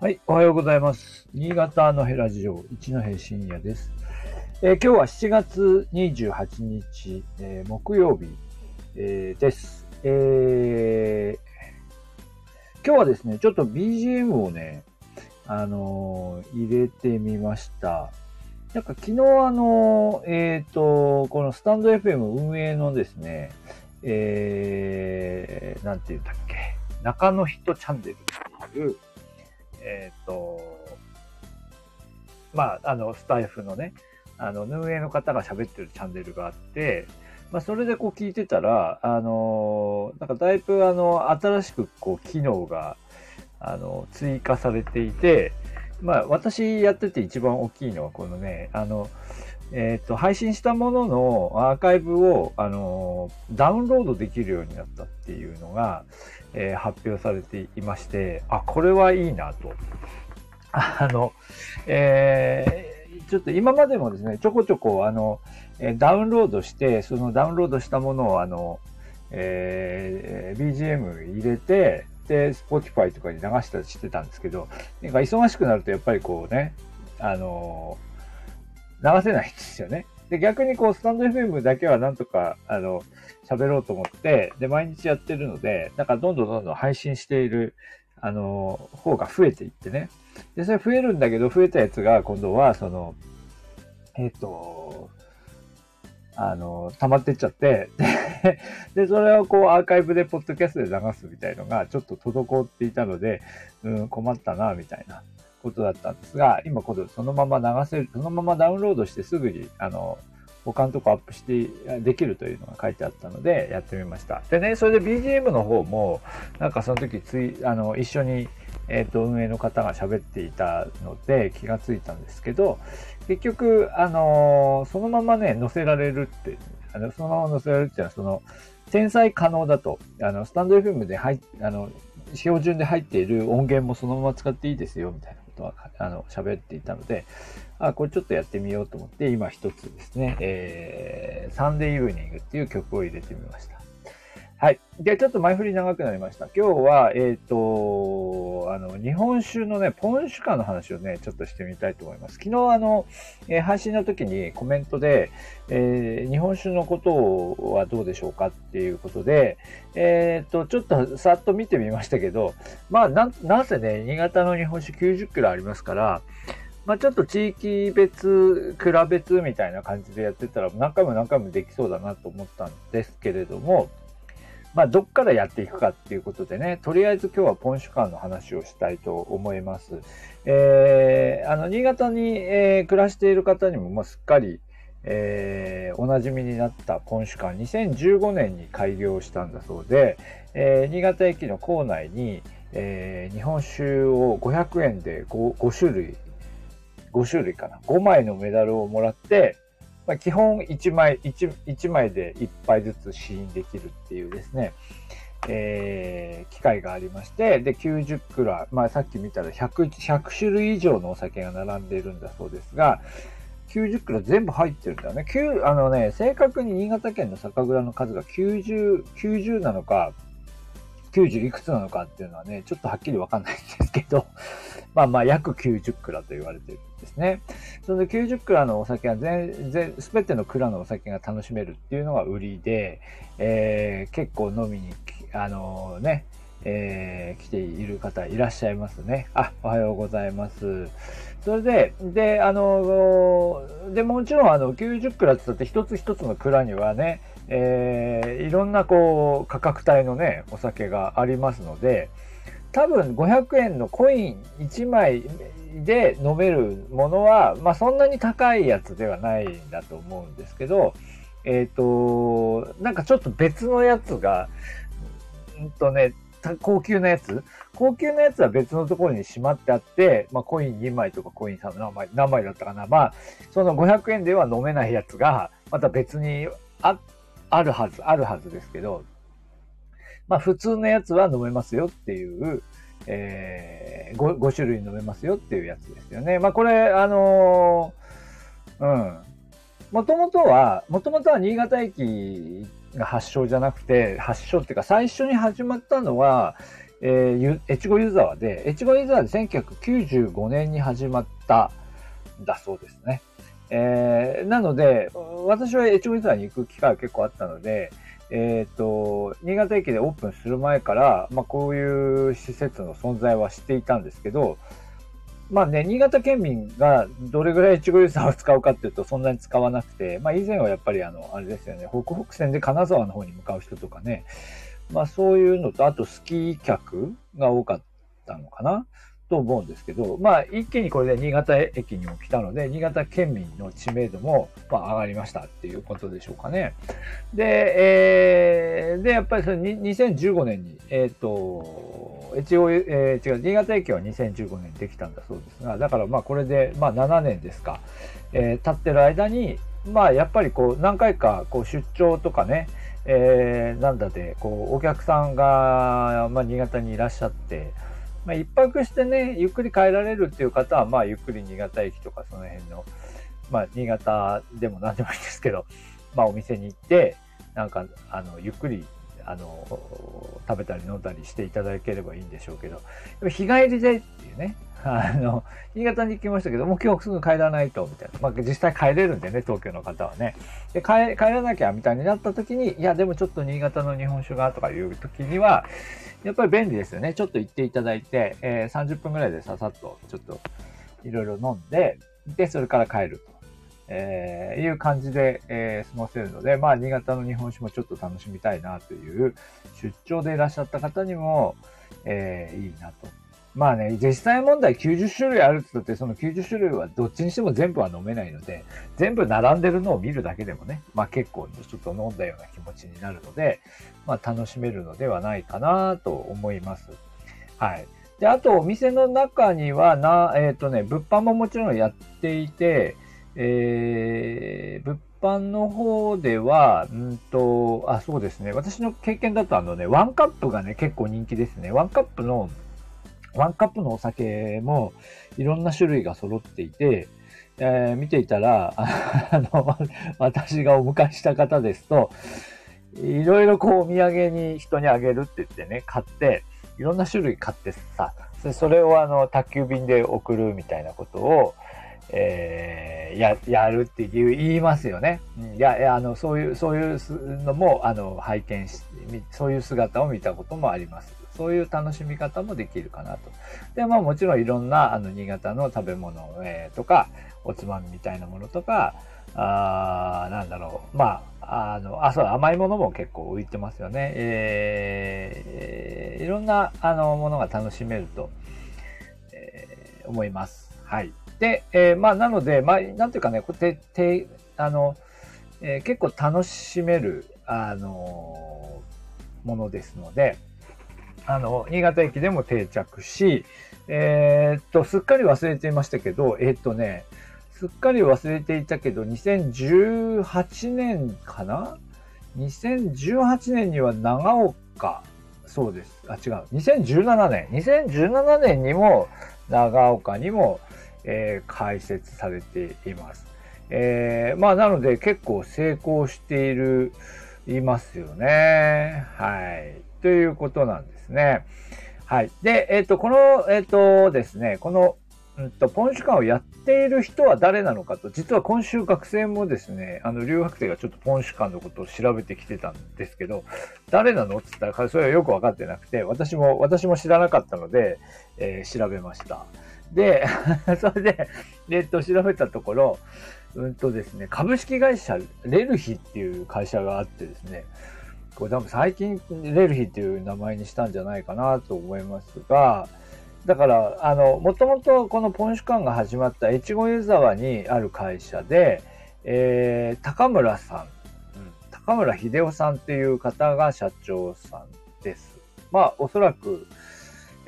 はい、おはようございます。新潟のヘラジオ、一戸深夜です。えー今日は7月28日、えー木曜日、えーです。え今日はですね、ちょっと BGM をね、あの入れてみました。なんか昨日あのえっ、と、このスタンド FM 運営のですね、えー、なんて言ったっけ、中の人チャンネルっていう、えっ、と、まあ、あの、スタイフのね、あの、運営の方が喋ってるチャンネルがあって、まあ、それでこう聞いてたら、あのなんかだいぶあの、新しくこう、機能が、あの、追加されていて、まあ、私やってて一番大きいのはこのね、あの、えっ、と、配信したもののアーカイブを、あのダウンロードできるようになったっていうのが、えー発表されていまして、あ、これはいいなと。あの、えーちょっと今までもですね、ちょこちょこ、あの、ダウンロードして、そのダウンロードしたものを、あの、えー BGM 入れて、で、Spotify とかに流したりしてたんですけど、なんか忙しくなるとやっぱりこうね、あの流せないんですよね。で、逆にこう、スタンド FM だけはなんとか、あの、喋ろうと思って、で、毎日やってるので、なんかどんどんどんどん配信している、あの、方が増えていってね。で、それ増えるんだけど、増えたやつが今度は、その、えっ、と、あの、溜まってっちゃって、で、でそれをこうアーカイブでポッドキャストで流すみたいのがちょっと滞っていたので、うん、困ったな、みたいなことだったんですが、今今度そのまま流せる、そのままダウンロードしてすぐに、あの、他のとこアップしてできるというのが書いてあったのでやってみました。でね、それで BGM の方も、なんかその時つい、あの、一緒に、えっ、と、運営の方が喋っていたので気がついたんですけど、結局、あのそのままね、載せられるって、あのそのまま載せられるっていうのは、その、転載可能だと、あの、スタンド FM で入っあの、標準で入っている音源もそのまま使っていいですよ、みたいなとは、あの、喋っていたので、あ、これちょっとやってみようと思って、今一つですね、えー、サンデーイブニングっていう曲を入れてみました。はい。で、ちょっと前振り長くなりました。今日は、えっ、と、あの、日本酒のね、ポン酒館の話をね、ちょっとしてみたいと思います。昨日、あの、えー配信の時にコメントで、えー日本酒のことはどうでしょうかっていうことで、えっ、と、ちょっとさっと見てみましたけど、まあ、なん、なんせね、新潟の日本酒90キロありますから、まあ、ちょっと地域別、蔵別みたいな感じでやってたら何回も何回もできそうだなと思ったんですけれども、まあ、どっからやっていくかっていうことでね、とりあえず今日はポン酒館の話をしたいと思います。えーあの、新潟に、えー暮らしている方にも、もうすっかり、えーおなじみになったポン酒館、2015年に開業したんだそうで、えー新潟駅の構内に、えー日本酒を500円で 5, 5種類、5種類かな、5枚のメダルをもらって、まあ、基本1枚 1, 1枚で1杯ずつ試飲できるっていうですね、えー機会がありまして、で、90クラ、まあさっき見たら 100, 100種類以上のお酒が並んでいるんだそうですが、90クラ全部入ってるんだよね。9あのね、正確に新潟県の酒蔵の数が90、90なのか、90いくつなのかっていうのはね、ちょっとはっきりわかんないんですけど、まあまあ約90クラと言われてるんですね。その90クラのお酒が全然、すべての蔵のお酒が楽しめるっていうのが売りで、えー結構飲みに、あのね、えー来ている方いらっしゃいますね。あ、おはようございます。それで、で、あの、で、もちろん、あの、90蔵って言ったって一つ一つの蔵にはね、えーいろんなこう、価格帯のね、お酒がありますので、多分500円のコイン1枚で飲めるものは、まあそんなに高いやつではないんだと思うんですけど、えっ、と、なんかちょっと別のやつが、うんとね、高級なやつ？高級なやつは別のところにしまってあって、まあコイン2枚とかコイン3枚、何枚だったかな。まあ、その500円では飲めないやつが、また別にあって、あるはず、あるはずですけど、まあ普通のやつは飲めますよっていう、えー、5, 種類飲めますよっていうやつですよね。まあこれ、あのーうん。もともとは、もともとは新潟駅が発祥じゃなくて、発祥っていうか最初に始まったのは、えー、越後湯沢で、越後湯沢で1995年に始まっただそうですね。えー、なので、私は越後湯沢に行く機会が結構あったので、えっ、ー、と、新潟駅でオープンする前から、まあ、こういう施設の存在は知っていたんですけど、まあね、新潟県民がどれぐらい越後湯沢を使うかっていうとそんなに使わなくて、まあ以前はやっぱりあの、あれですよね、北北線で金沢の方に向かう人とかね、まあそういうのと、あとスキー客が多かったのかな。と思うんですけど、まあ、一気にこれで新潟駅にも来たので、新潟県民の知名度も、まあ、上がりましたっていうことでしょうかね。で、えー、で、やっぱりそれ2015年に、えっ、ー、と、一応、えー、違う、新潟駅は2015年にできたんだそうですが、だからまあこれで、まあ7年ですか、えー、経ってる間に、まあやっぱりこう何回かこう出張とかね、えー、なんだで、こうお客さんが、まあ、新潟にいらっしゃって、まあ、一泊してね、ゆっくり帰られるっていう方は、まあ、ゆっくり新潟駅とかその辺の、まあ、新潟でも何でもいいんですけど、まあ、お店に行って、なんか、あの、ゆっくり、あの、食べたり飲んだりしていただければいいんでしょうけど、日帰りでっていうね、あの、新潟に行きましたけど、もう今日すぐ帰らないと、みたいな。まあ、実際帰れるんでね、東京の方はね。で、帰、らなきゃ、みたいになった時に、いや、でもちょっと新潟の日本酒が、とかいう時には、やっぱり便利ですよね。ちょっと行っていただいて、えー、30分ぐらいでささっと、ちょっと、いろいろ飲んで、で、それから帰ると。えー、いう感じで、えー、過ごせるので、まあ、新潟の日本酒もちょっと楽しみたいなという、出張でいらっしゃった方にも、えー、いいなとまあね、実際問題90種類あるって言って、その90種類はどっちにしても全部は飲めないので、全部並んでるのを見るだけでもね、まあ結構ちょっと飲んだような気持ちになるので、まあ楽しめるのではないかなと思います。はい。で、あとお店の中にはな、えっ、ー、とね、物販ももちろんやっていて、えー、物販の方では、うんと、あ、そうですね。私の経験だとあのね、ワンカップがね、結構人気ですね。ワンカップのワンカップのお酒もいろんな種類が揃っていて、えー、見ていたら、あの、私がお迎えした方ですと、いろいろこうお土産に人にあげるって言ってね、買って、いろんな種類買ってさ、それをあの、宅急便で送るみたいなことを、えー、や、やるっていう言いますよね。いや、いや、あの、そういう、そういうのも、あの、拝見し、そういう姿を見たこともあります。そういう楽しみ方もできるかなと。で、まあもちろんいろんな、あの、新潟の食べ物、えー、とか、おつまみみたいなものとか、あなんだろう、まあ、あの、あ、そう、甘いものも結構浮いてますよね。えー、いろんな、あの、ものが楽しめると、えー、思います。はい。で、えー、まあ、なので、まあ、なんていうかね、こうて、て、あの、えー、結構楽しめる、あのものですので、あの、新潟駅でも定着し、えー、っと、すっかり忘れていましたけど、えー、っとね、すっかり忘れていたけど、2018年かな ?2018 年には長岡、そうです。あ、違う。2017年。2017年にも長岡にもえー、開設されています。えー、まあ、なので結構成功している、いますよね。はい。ということなんですね。はい。で、えっ、ー、と、この、えっ、ー、とですね、この、うんと、ポンシュ館をやっている人は誰なのかと、実は今週学生もですね、あの、留学生がちょっとポンシュ館のことを調べてきてたんですけど、誰なのって言ったら、それはよくわかってなくて、私も、私も知らなかったので、えー、調べました。で、それで、えっと、調べたところ、うんとですね、株式会社レルヒっていう会社があってですね、これ多分最近レルヒっていう名前にしたんじゃないかなと思いますが、だから、あの、もともとこのポンシュ館が始まった越後湯沢にある会社で、えー、高村さん、うん、高村秀夫さんっていう方が社長さんです。まあ、おそらく、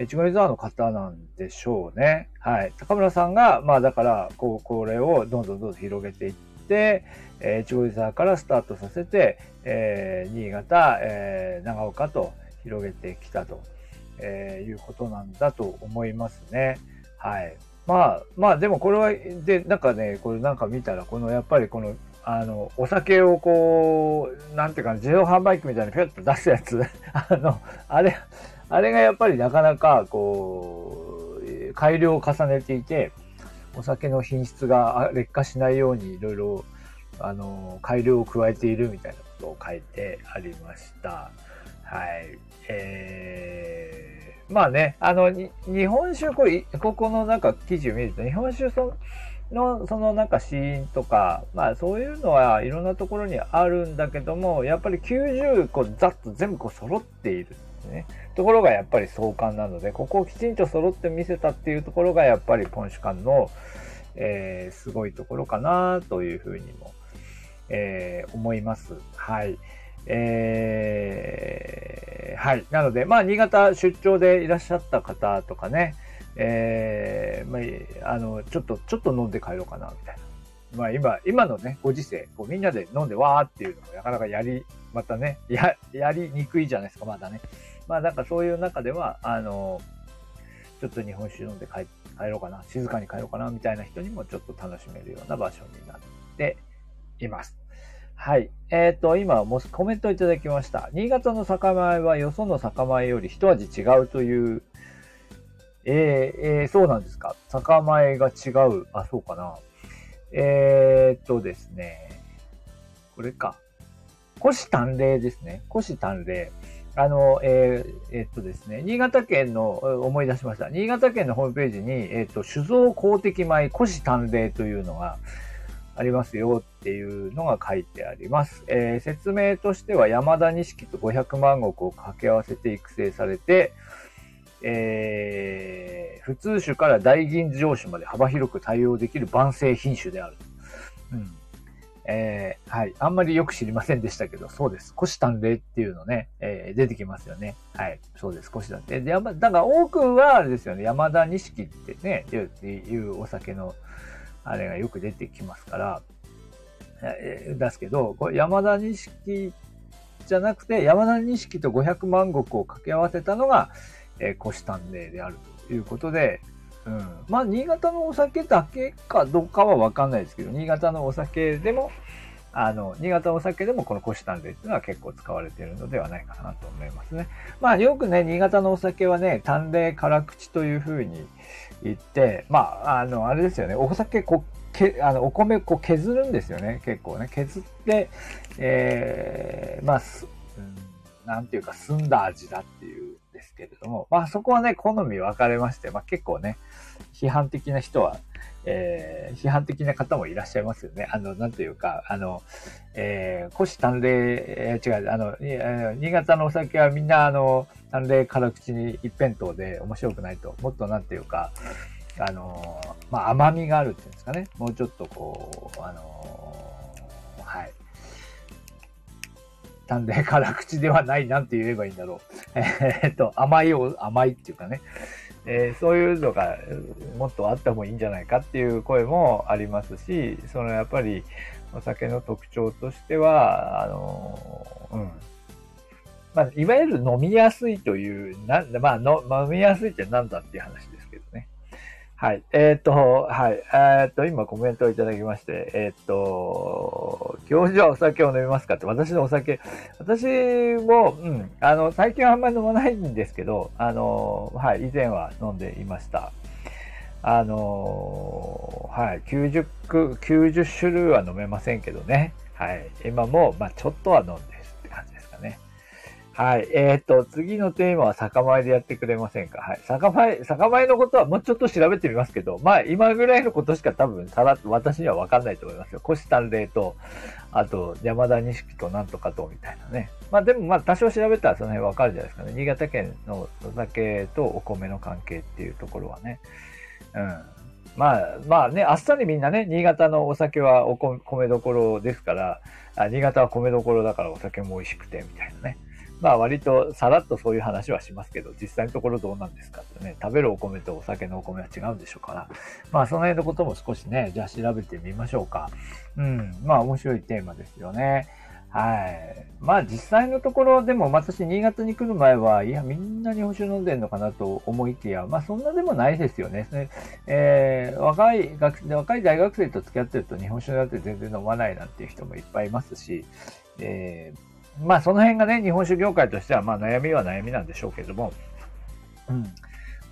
越後湯沢の方なんでしょうね。はい。高村さんが、まあだから、こう、これをどんどんどんどん広げていって、えー、越後湯沢からスタートさせて、えー、新潟、えー、長岡と広げてきたと、えー、いうことなんだと思いますね。はい。まあ、まあでもこれは、で、なんかね、これなんか見たら、このやっぱりこの、あの、お酒をこう、なんていうか、自動販売機みたいにピュッと出すやつ、あの、あれ、あれがやっぱりなかなか、こう、改良を重ねていて、お酒の品質が劣化しないようにいろいろ、あの、改良を加えているみたいなことを書いてありました。はい。えー、まあね、あの、日本酒、これ、ここのなんか記事を見ると、日本酒そのの、そのなんか死因とか、まあそういうのはいろんなところにあるんだけども、やっぱり90個ざっと全部こう揃っているね。ところがやっぱり相関なので、ここをきちんと揃って見せたっていうところがやっぱりポンシュ館の、えー、すごいところかなというふうにも、えー、思います。はい。えー、はい。なので、まあ、新潟出張でいらっしゃった方とかね、えー、まあ、あの、ちょっと、ちょっと飲んで帰ろうかな、みたいな。まあ、今、今のね、ご時世、こうみんなで飲んでわーっていうのもなかなかやり、またね、や、やりにくいじゃないですか、まだね。まあ、なんかそういう中では、あの、ちょっと日本酒飲んで帰帰ろうかな、静かに帰ろうかな、みたいな人にもちょっと楽しめるような場所になっています。はい。えっ、ー、と、今、もコメントいただきました。新潟の酒米はよその酒米より一味違うという、えー、えー、そうなんですか？酒米が違う。あ、そうかな。えー、っとですね。これか。古紙淡麗ですね。古紙淡麗。あの、えー、えー、っとですね、新潟県の、思い出しました。新潟県のホームページに、えー、っと、酒造公的米古紙淡麗というのが、ありますよっていうのが書いてあります。えー、説明としては山田錦と500万石を掛け合わせて育成されて、えー、普通種から大吟醸種まで幅広く対応できる万世品種である。うん。えー、はい。あんまりよく知りませんでしたけど、そうです。虎視眈麗っていうのね、えー、出てきますよね。はい。そうです。虎視眈麗。で、やだから多くはあれですよね、山田錦ってね、いうお酒の、あれがよく出てきますから、えー、出すけど、これ山田錦じゃなくて、山田錦と500万石を掛け合わせたのが、えー、虎視眈麗であるということで、うん。まあ、新潟のお酒だけかどうかはわかんないですけど、新潟のお酒でも、あの、新潟のお酒でもこの虎視眈麗っていうのは結構使われているのではないかなと思いますね。まあ、よくね、新潟のお酒はね、淡麗辛口というふうに言って、まあ、あの、あれですよね、お酒こけあのお米こう削るんですよね、結構ね。削って、えー、まあ、うん、なんていうか、澄んだ味だっていうですけれども、まあそこはね、好み分かれまして、まあ結構ね、批判的な人は、えー、批判的な方もいらっしゃいますよね。あの、なんというか、あの、えー、虎視眈麗、違う、あの、えー、新潟のお酒はみんな、あの、淡麗辛口に一辺倒で面白くないと、もっとなんていうか、あの、まあ甘みがあるっていうんですかね。もうちょっとこう、あの、淡麗 辛口ではないなんて言えばいいんだろう。えっと、甘いを、甘いっていうかね、えー、そういうのがもっとあった方がいいんじゃないかっていう声もありますし、そのやっぱりお酒の特徴としては、あの、うん。まあ、いわゆる飲みやすいという、なまあの、飲みやすいってなんだっていう話ですけどね。はい。えっ、と、はい。えっ、と、今コメントをいただきまして、えっ、ー、と、教授はお酒を飲みますかって、私のお酒、私も、うん、あの、最近はあんまり飲まないんですけど、あの、はい、以前は飲んでいました。あの、はい、90、90種類は飲めませんけどね。はい。今も、まあちょっとは飲んではい。えっ、と、次のテーマは酒米でやってくれませんか？はい。酒米、酒米のことはもうちょっと調べてみますけど、まあ、今ぐらいのことしか多分、さら私にはわかんないと思いますよ。虎視眈麗と、あと、山田錦となんとかと、みたいなね。まあ、でも、まあ、多少調べたらその辺わかるじゃないですかね。新潟県のお酒とお米の関係っていうところはね。うん。まあ、まあね、あっさりみんなね、新潟のお酒はお米どころですから、あ新潟は米どころだからお酒も美味しくて、みたいなね。まあ割とさらっとそういう話はしますけど、実際のところどうなんですかってね、食べるお米とお酒のお米は違うんでしょうから、まあその辺のことも少しね、じゃあ調べてみましょうか。うん、まあ面白いテーマですよね。はい。まあ実際のところでも私新潟に来る前は、いやみんな日本酒飲んでんのかなと思いきや、まあそんなでもないですよね。えー、若い学若い大学生と付き合ってると日本酒だって全然飲まないなんていう人もいっぱいいますし、えーまあその辺がね、日本酒業界としてはまあ悩みは悩みなんでしょうけれども、うん。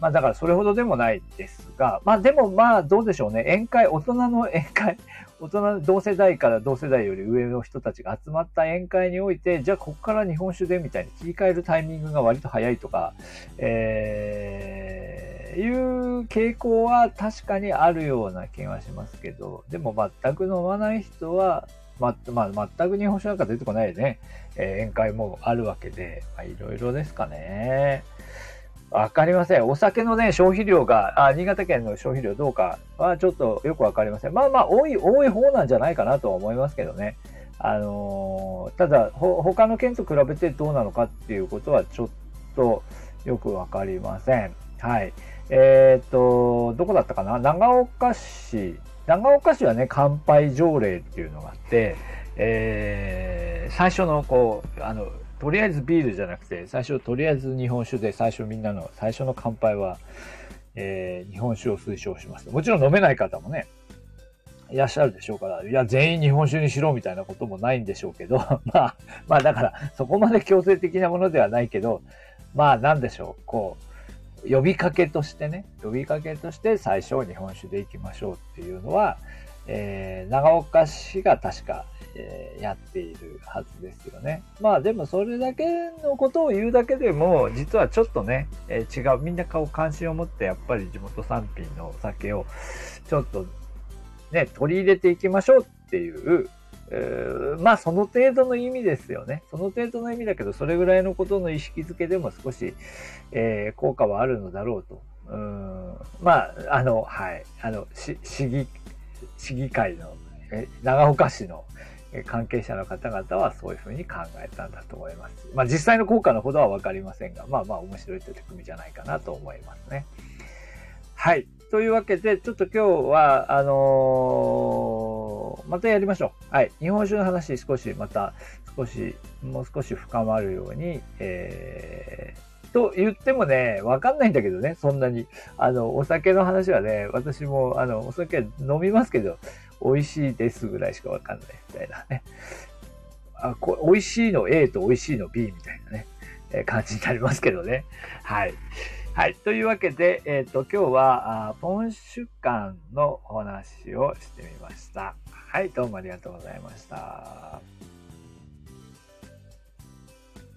まあだからそれほどでもないですが、まあでもまあどうでしょうね。宴会、大人の宴会、大人、同世代から同世代より上の人たちが集まった宴会において、じゃあここから日本酒でみたいに切り替えるタイミングが割と早いとか、えー、いう傾向は確かにあるような気がしますけど、でも全く飲まない人は、ま、まあ、全く日本酒なんか出てこないね、えー、宴会もあるわけで、まあ、いろいろですかね。わかりません。お酒のね、消費量が、あ、新潟県の消費量どうかはちょっとよくわかりません。まあまあ、多い、多い方なんじゃないかなとは思いますけどね。あのー、ただ、ほ、他の県と比べてどうなのかっていうことはちょっとよくわかりません。はい。えっ、と、どこだったかな？長岡市。長岡市はね、乾杯条例っていうのがあって、えー、最初のこう、あの、とりあえずビールじゃなくて、最初とりあえず日本酒で最初みんなの最初の乾杯は、えー、日本酒を推奨します。もちろん飲めない方もね、いらっしゃるでしょうから、いや、全員日本酒にしろみたいなこともないんでしょうけど、まあ、まあだから、そこまで強制的なものではないけど、まあなんでしょう、こう、呼びかけとしてね、呼びかけとして最初日本酒で行きましょうっていうのは、えー、長岡市が確かえー、やっているはずですよね。まあでもそれだけのことを言うだけでも、実はちょっとね、えー、違う。みんな顔関心を持ってやっぱり地元産品のお酒をちょっとね、取り入れていきましょうっていう、え、まあその程度の意味ですよね。その程度の意味だけど、それぐらいのことの意識づけでも少し、えー、効果はあるのだろうと。うんまあ、あの、はい。あの、市議、市議会の、え長岡市の、関係者の方々はそういうふうに考えたんだと思います。まあ実際の効果のほどはわかりませんが、まあまあ面白い取り組みじゃないかなと思いますね。はい。というわけで、ちょっと今日は、あのー、またやりましょう。はい。日本酒の話少し、また少し、もう少し深まるように、えー、と言ってもね、わかんないんだけどね、そんなに。あの、お酒の話はね、私も、あの、お酒飲みますけど、美味しいですぐらいしかわかんないみたいなね。あこ美味しいの A と美味しいの B みたいなね、えー、感じになりますけどね。はい。はい。というわけで、えっ、ー、と、今日は、あポンシュ館のお話をしてみました。はい。どうもありがとうございました。